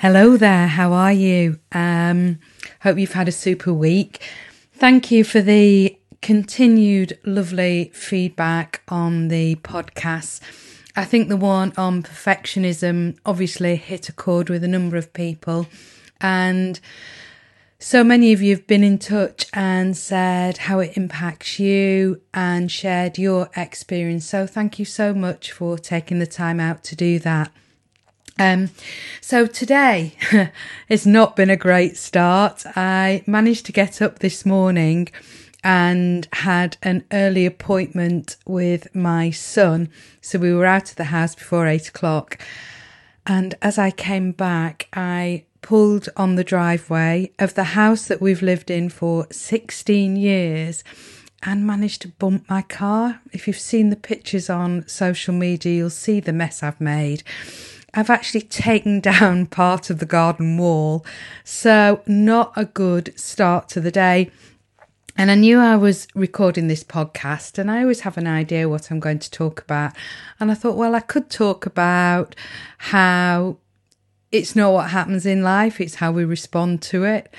Hello there, how are you? Um, hope you've had a super week. Thank you for the continued lovely feedback on the podcast. I think the one on perfectionism obviously hit a chord with a number of people, and so many of you have been in touch and said how it impacts you and shared your experience. So, thank you so much for taking the time out to do that. Um, so today it's not been a great start. I managed to get up this morning and had an early appointment with my son. So we were out of the house before eight o'clock. And as I came back, I pulled on the driveway of the house that we've lived in for 16 years and managed to bump my car. If you've seen the pictures on social media, you'll see the mess I've made. I've actually taken down part of the garden wall. So, not a good start to the day. And I knew I was recording this podcast, and I always have an idea what I'm going to talk about. And I thought, well, I could talk about how it's not what happens in life, it's how we respond to it.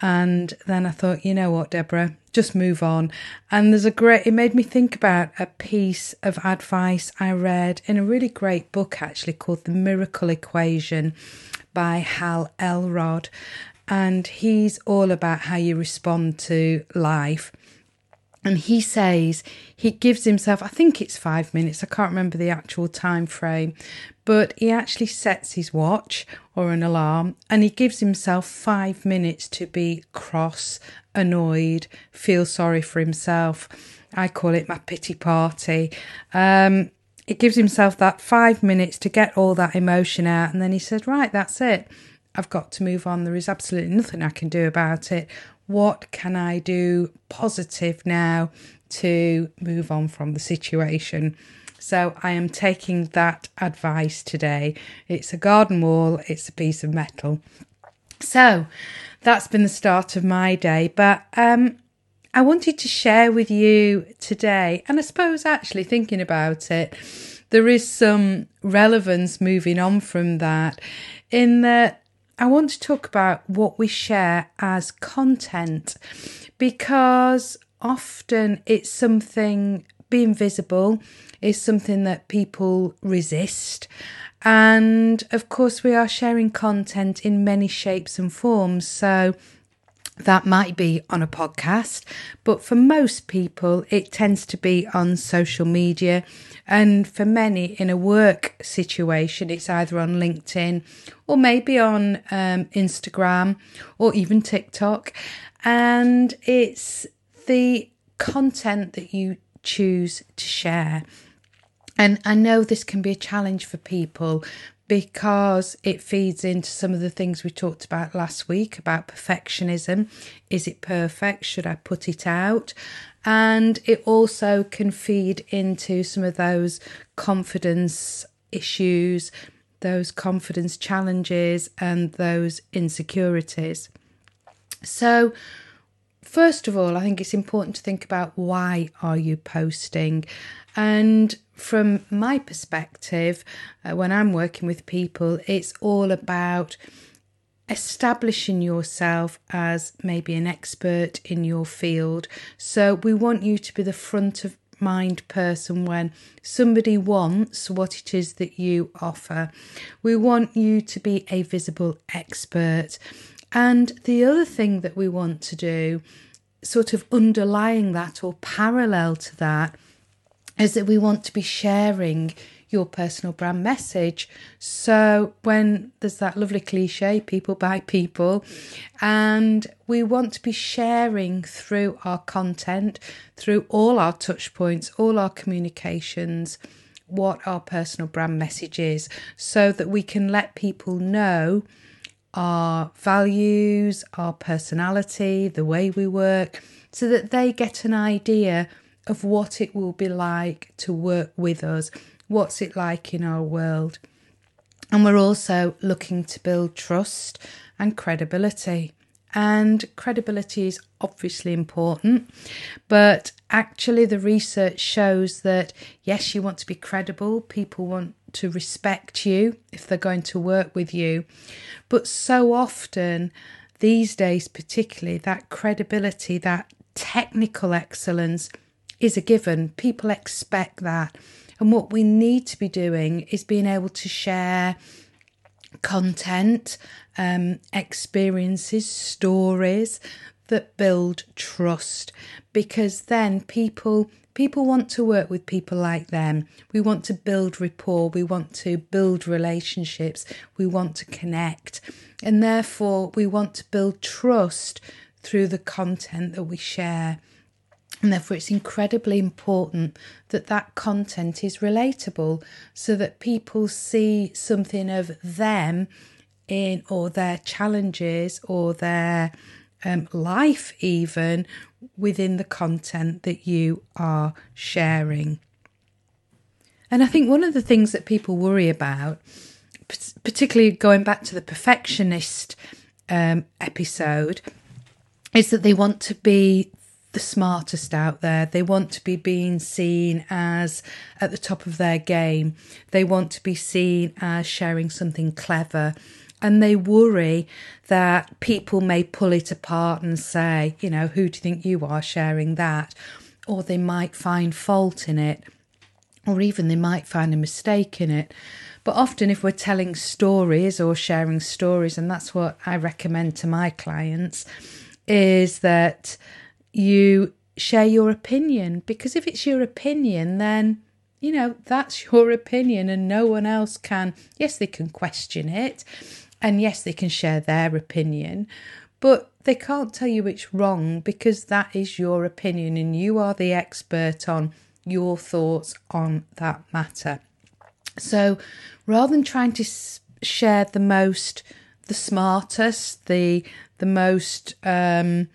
And then I thought, you know what, Deborah, just move on. And there's a great, it made me think about a piece of advice I read in a really great book actually called The Miracle Equation by Hal Elrod. And he's all about how you respond to life. And he says he gives himself, I think it's five minutes, I can't remember the actual time frame, but he actually sets his watch or an alarm and he gives himself five minutes to be cross, annoyed, feel sorry for himself. I call it my pity party. Um, it gives himself that five minutes to get all that emotion out, and then he says, Right, that's it. I've got to move on. There is absolutely nothing I can do about it. What can I do positive now to move on from the situation? So I am taking that advice today. It's a garden wall, it's a piece of metal. So that's been the start of my day. But um, I wanted to share with you today, and I suppose actually thinking about it, there is some relevance moving on from that in that I want to talk about what we share as content because often it's something being visible is something that people resist. And of course, we are sharing content in many shapes and forms. So that might be on a podcast, but for most people, it tends to be on social media. And for many in a work situation, it's either on LinkedIn or maybe on um, Instagram or even TikTok. And it's the content that you choose to share. And I know this can be a challenge for people because it feeds into some of the things we talked about last week about perfectionism. Is it perfect? Should I put it out? And it also can feed into some of those confidence issues, those confidence challenges, and those insecurities. So, first of all, I think it's important to think about why are you posting? And from my perspective, uh, when I'm working with people, it's all about establishing yourself as maybe an expert in your field. So we want you to be the front of mind person when somebody wants what it is that you offer. We want you to be a visible expert. And the other thing that we want to do, sort of underlying that or parallel to that, is that we want to be sharing your personal brand message. So when there's that lovely cliche, people buy people, and we want to be sharing through our content, through all our touch points, all our communications, what our personal brand message is so that we can let people know our values, our personality, the way we work, so that they get an idea of what it will be like to work with us, what's it like in our world. And we're also looking to build trust and credibility. And credibility is obviously important, but actually, the research shows that yes, you want to be credible, people want to respect you if they're going to work with you, but so often, these days, particularly, that credibility, that technical excellence is a given. People expect that. And what we need to be doing is being able to share content, um, experiences, stories that build trust. Because then people people want to work with people like them. We want to build rapport. We want to build relationships. We want to connect. And therefore we want to build trust through the content that we share and therefore, it's incredibly important that that content is relatable so that people see something of them in or their challenges or their um, life, even within the content that you are sharing. And I think one of the things that people worry about, particularly going back to the perfectionist um, episode, is that they want to be the smartest out there. They want to be being seen as at the top of their game. They want to be seen as sharing something clever. And they worry that people may pull it apart and say, you know, who do you think you are sharing that? Or they might find fault in it, or even they might find a mistake in it. But often, if we're telling stories or sharing stories, and that's what I recommend to my clients, is that you share your opinion because if it's your opinion, then you know that's your opinion and no one else can. Yes, they can question it and yes, they can share their opinion, but they can't tell you it's wrong because that is your opinion and you are the expert on your thoughts on that matter. So rather than trying to share the most, the smartest, the the most um,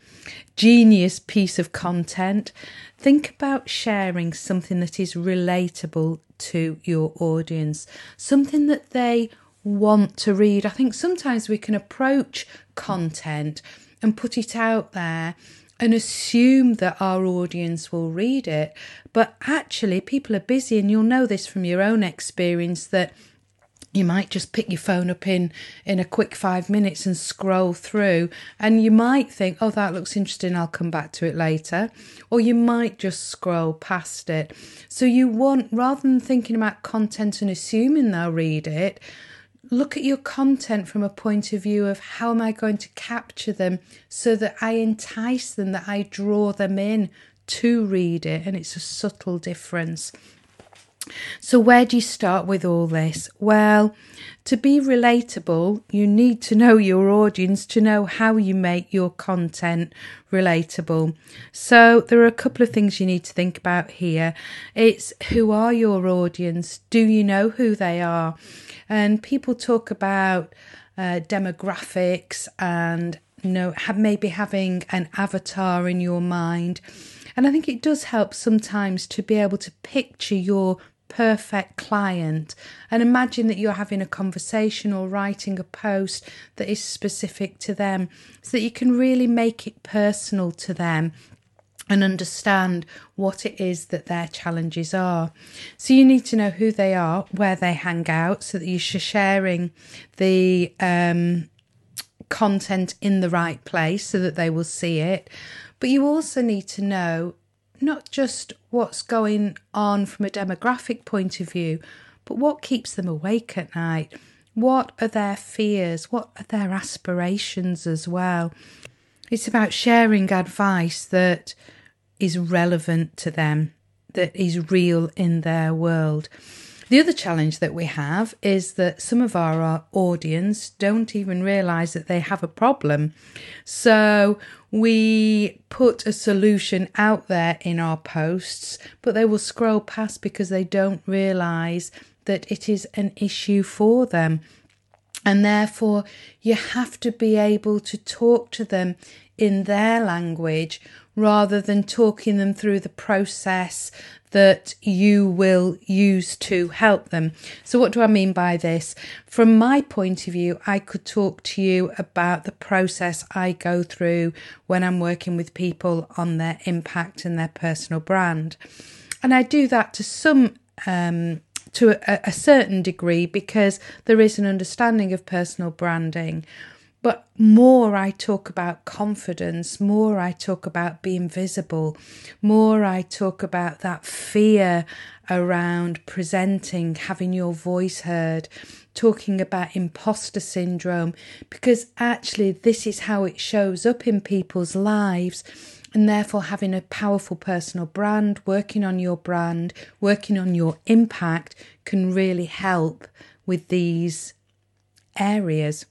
genius piece of content, think about sharing something that is relatable to your audience, something that they want to read. I think sometimes we can approach content and put it out there and assume that our audience will read it. But actually, people are busy, and you'll know this from your own experience that you might just pick your phone up in in a quick five minutes and scroll through and you might think oh that looks interesting i'll come back to it later or you might just scroll past it. So you want rather than thinking about content and assuming they'll read it look at your content from a point of view of how am i going to capture them so that i entice them that i draw them in to read it and it's a subtle difference so, where do you start with all this? Well, to be relatable, you need to know your audience to know how you make your content relatable. So, there are a couple of things you need to think about here. It's who are your audience? Do you know who they are? And people talk about uh, demographics and know maybe having an avatar in your mind and I think it does help sometimes to be able to picture your perfect client and imagine that you're having a conversation or writing a post that is specific to them so that you can really make it personal to them and understand what it is that their challenges are. So you need to know who they are, where they hang out, so that you're sharing the um, content in the right place so that they will see it. But you also need to know not just what's going on from a demographic point of view, but what keeps them awake at night. What are their fears? What are their aspirations as well? It's about sharing advice that is relevant to them, that is real in their world. The other challenge that we have is that some of our uh, audience don't even realize that they have a problem. So we put a solution out there in our posts, but they will scroll past because they don't realize that it is an issue for them. And therefore, you have to be able to talk to them in their language rather than talking them through the process that you will use to help them. So, what do I mean by this? From my point of view, I could talk to you about the process I go through when I'm working with people on their impact and their personal brand. And I do that to some um, to a, a certain degree because there is an understanding of personal branding. But more I talk about confidence, more I talk about being visible, more I talk about that fear around presenting, having your voice heard, talking about imposter syndrome, because actually, this is how it shows up in people's lives and therefore having a powerful personal brand, working on your brand, working on your impact can really help with these areas.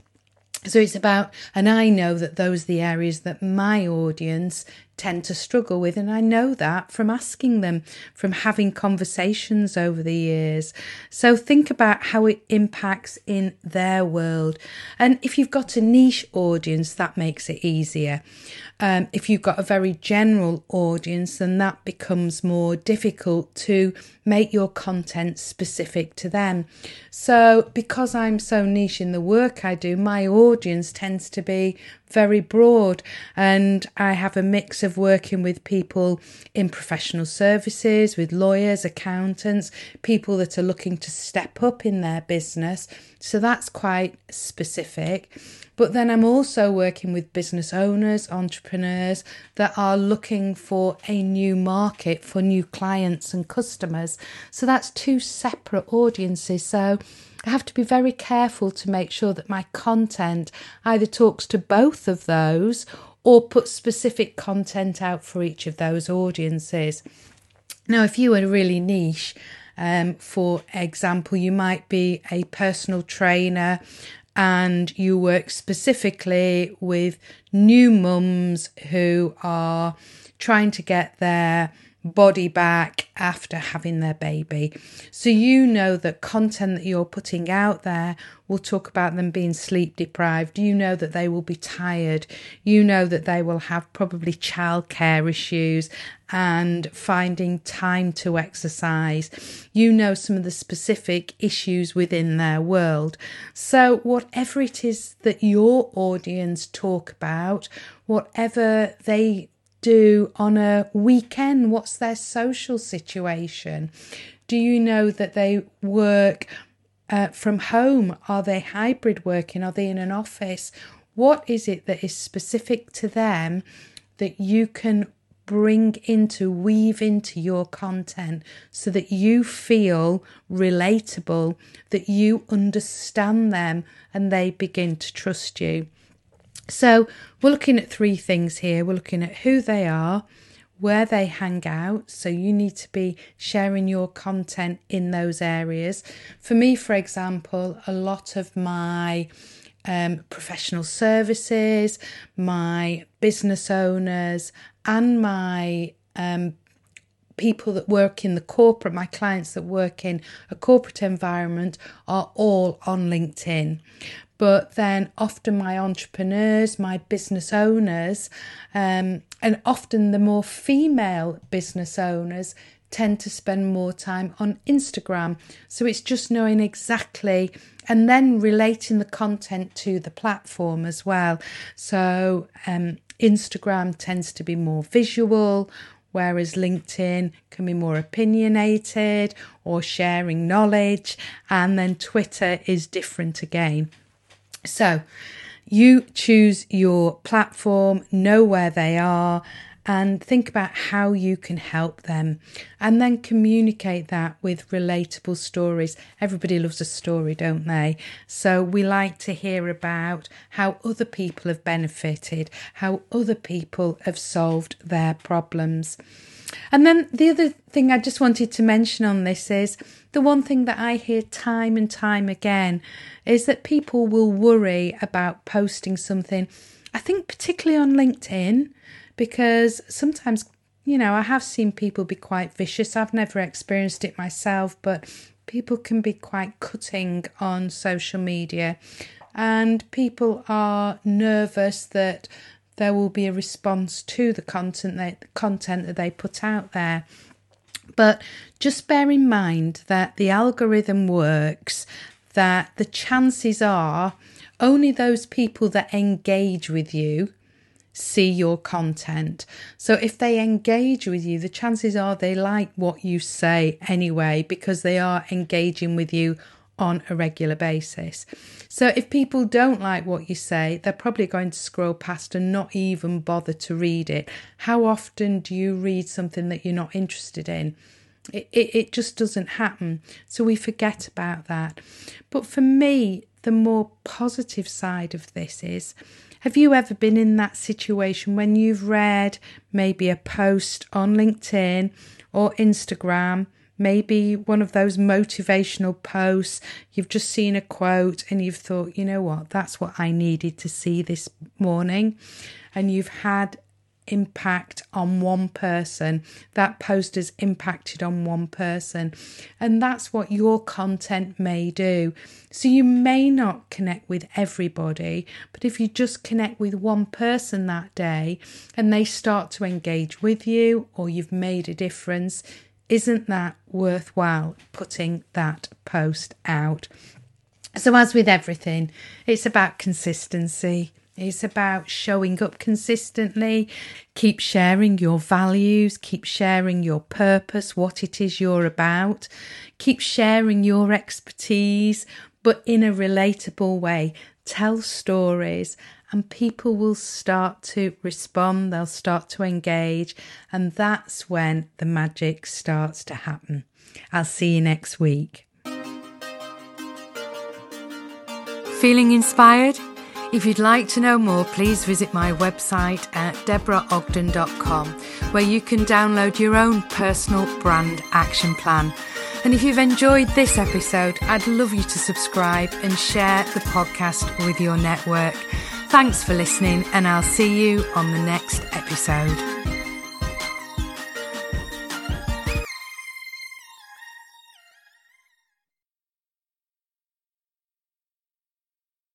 So it's about, and I know that those are the areas that my audience tend to struggle with. And I know that from asking them, from having conversations over the years. So think about how it impacts in their world. And if you've got a niche audience, that makes it easier. Um, if you've got a very general audience, then that becomes more difficult to make your content specific to them. So, because I'm so niche in the work I do, my audience tends to be very broad, and I have a mix of working with people in professional services, with lawyers, accountants, people that are looking to step up in their business. So, that's quite specific. But then I'm also working with business owners, entrepreneurs that are looking for a new market for new clients and customers. So that's two separate audiences. So I have to be very careful to make sure that my content either talks to both of those or put specific content out for each of those audiences. Now, if you are really niche, um, for example, you might be a personal trainer and you work specifically with new mums who are trying to get their body back after having their baby. So you know that content that you're putting out there will talk about them being sleep deprived. You know that they will be tired. You know that they will have probably childcare issues and finding time to exercise. You know some of the specific issues within their world. So whatever it is that your audience talk about, whatever they do on a weekend? What's their social situation? Do you know that they work uh, from home? Are they hybrid working? Are they in an office? What is it that is specific to them that you can bring into, weave into your content so that you feel relatable, that you understand them and they begin to trust you? So we're looking at three things here. We're looking at who they are, where they hang out. So you need to be sharing your content in those areas. For me, for example, a lot of my um, professional services, my business owners, and my um, people that work in the corporate, my clients that work in a corporate environment are all on LinkedIn but then often my entrepreneurs, my business owners, um, and often the more female business owners tend to spend more time on Instagram. So it's just knowing exactly and then relating the content to the platform as well. So um, Instagram tends to be more visual, whereas LinkedIn can be more opinionated or sharing knowledge, and then Twitter is different again. So you choose your platform, know where they are, and think about how you can help them and then communicate that with relatable stories. Everybody loves a story, don't they? So we like to hear about how other people have benefited, how other people have solved their problems. And then the other thing I just wanted to mention on this is the one thing that I hear time and time again is that people will worry about posting something. I think, particularly on LinkedIn, because sometimes, you know, I have seen people be quite vicious. I've never experienced it myself, but people can be quite cutting on social media, and people are nervous that there will be a response to the content that content that they put out there. But just bear in mind that the algorithm works, that the chances are only those people that engage with you see your content. So if they engage with you, the chances are they like what you say anyway because they are engaging with you on a regular basis. So if people don't like what you say, they're probably going to scroll past and not even bother to read it. How often do you read something that you're not interested in? It, it, it just doesn't happen. So we forget about that. But for me, the more positive side of this is have you ever been in that situation when you've read maybe a post on LinkedIn or Instagram? Maybe one of those motivational posts, you've just seen a quote and you've thought, you know what, that's what I needed to see this morning. And you've had impact on one person. That post has impacted on one person. And that's what your content may do. So you may not connect with everybody, but if you just connect with one person that day and they start to engage with you or you've made a difference, isn't that worthwhile putting that post out? So, as with everything, it's about consistency. It's about showing up consistently. Keep sharing your values, keep sharing your purpose, what it is you're about. Keep sharing your expertise, but in a relatable way. Tell stories, and people will start to respond, they'll start to engage, and that's when the magic starts to happen. I'll see you next week. Feeling inspired? If you'd like to know more, please visit my website at deborahogden.com, where you can download your own personal brand action plan. And if you've enjoyed this episode, I'd love you to subscribe and share the podcast with your network. Thanks for listening, and I'll see you on the next episode.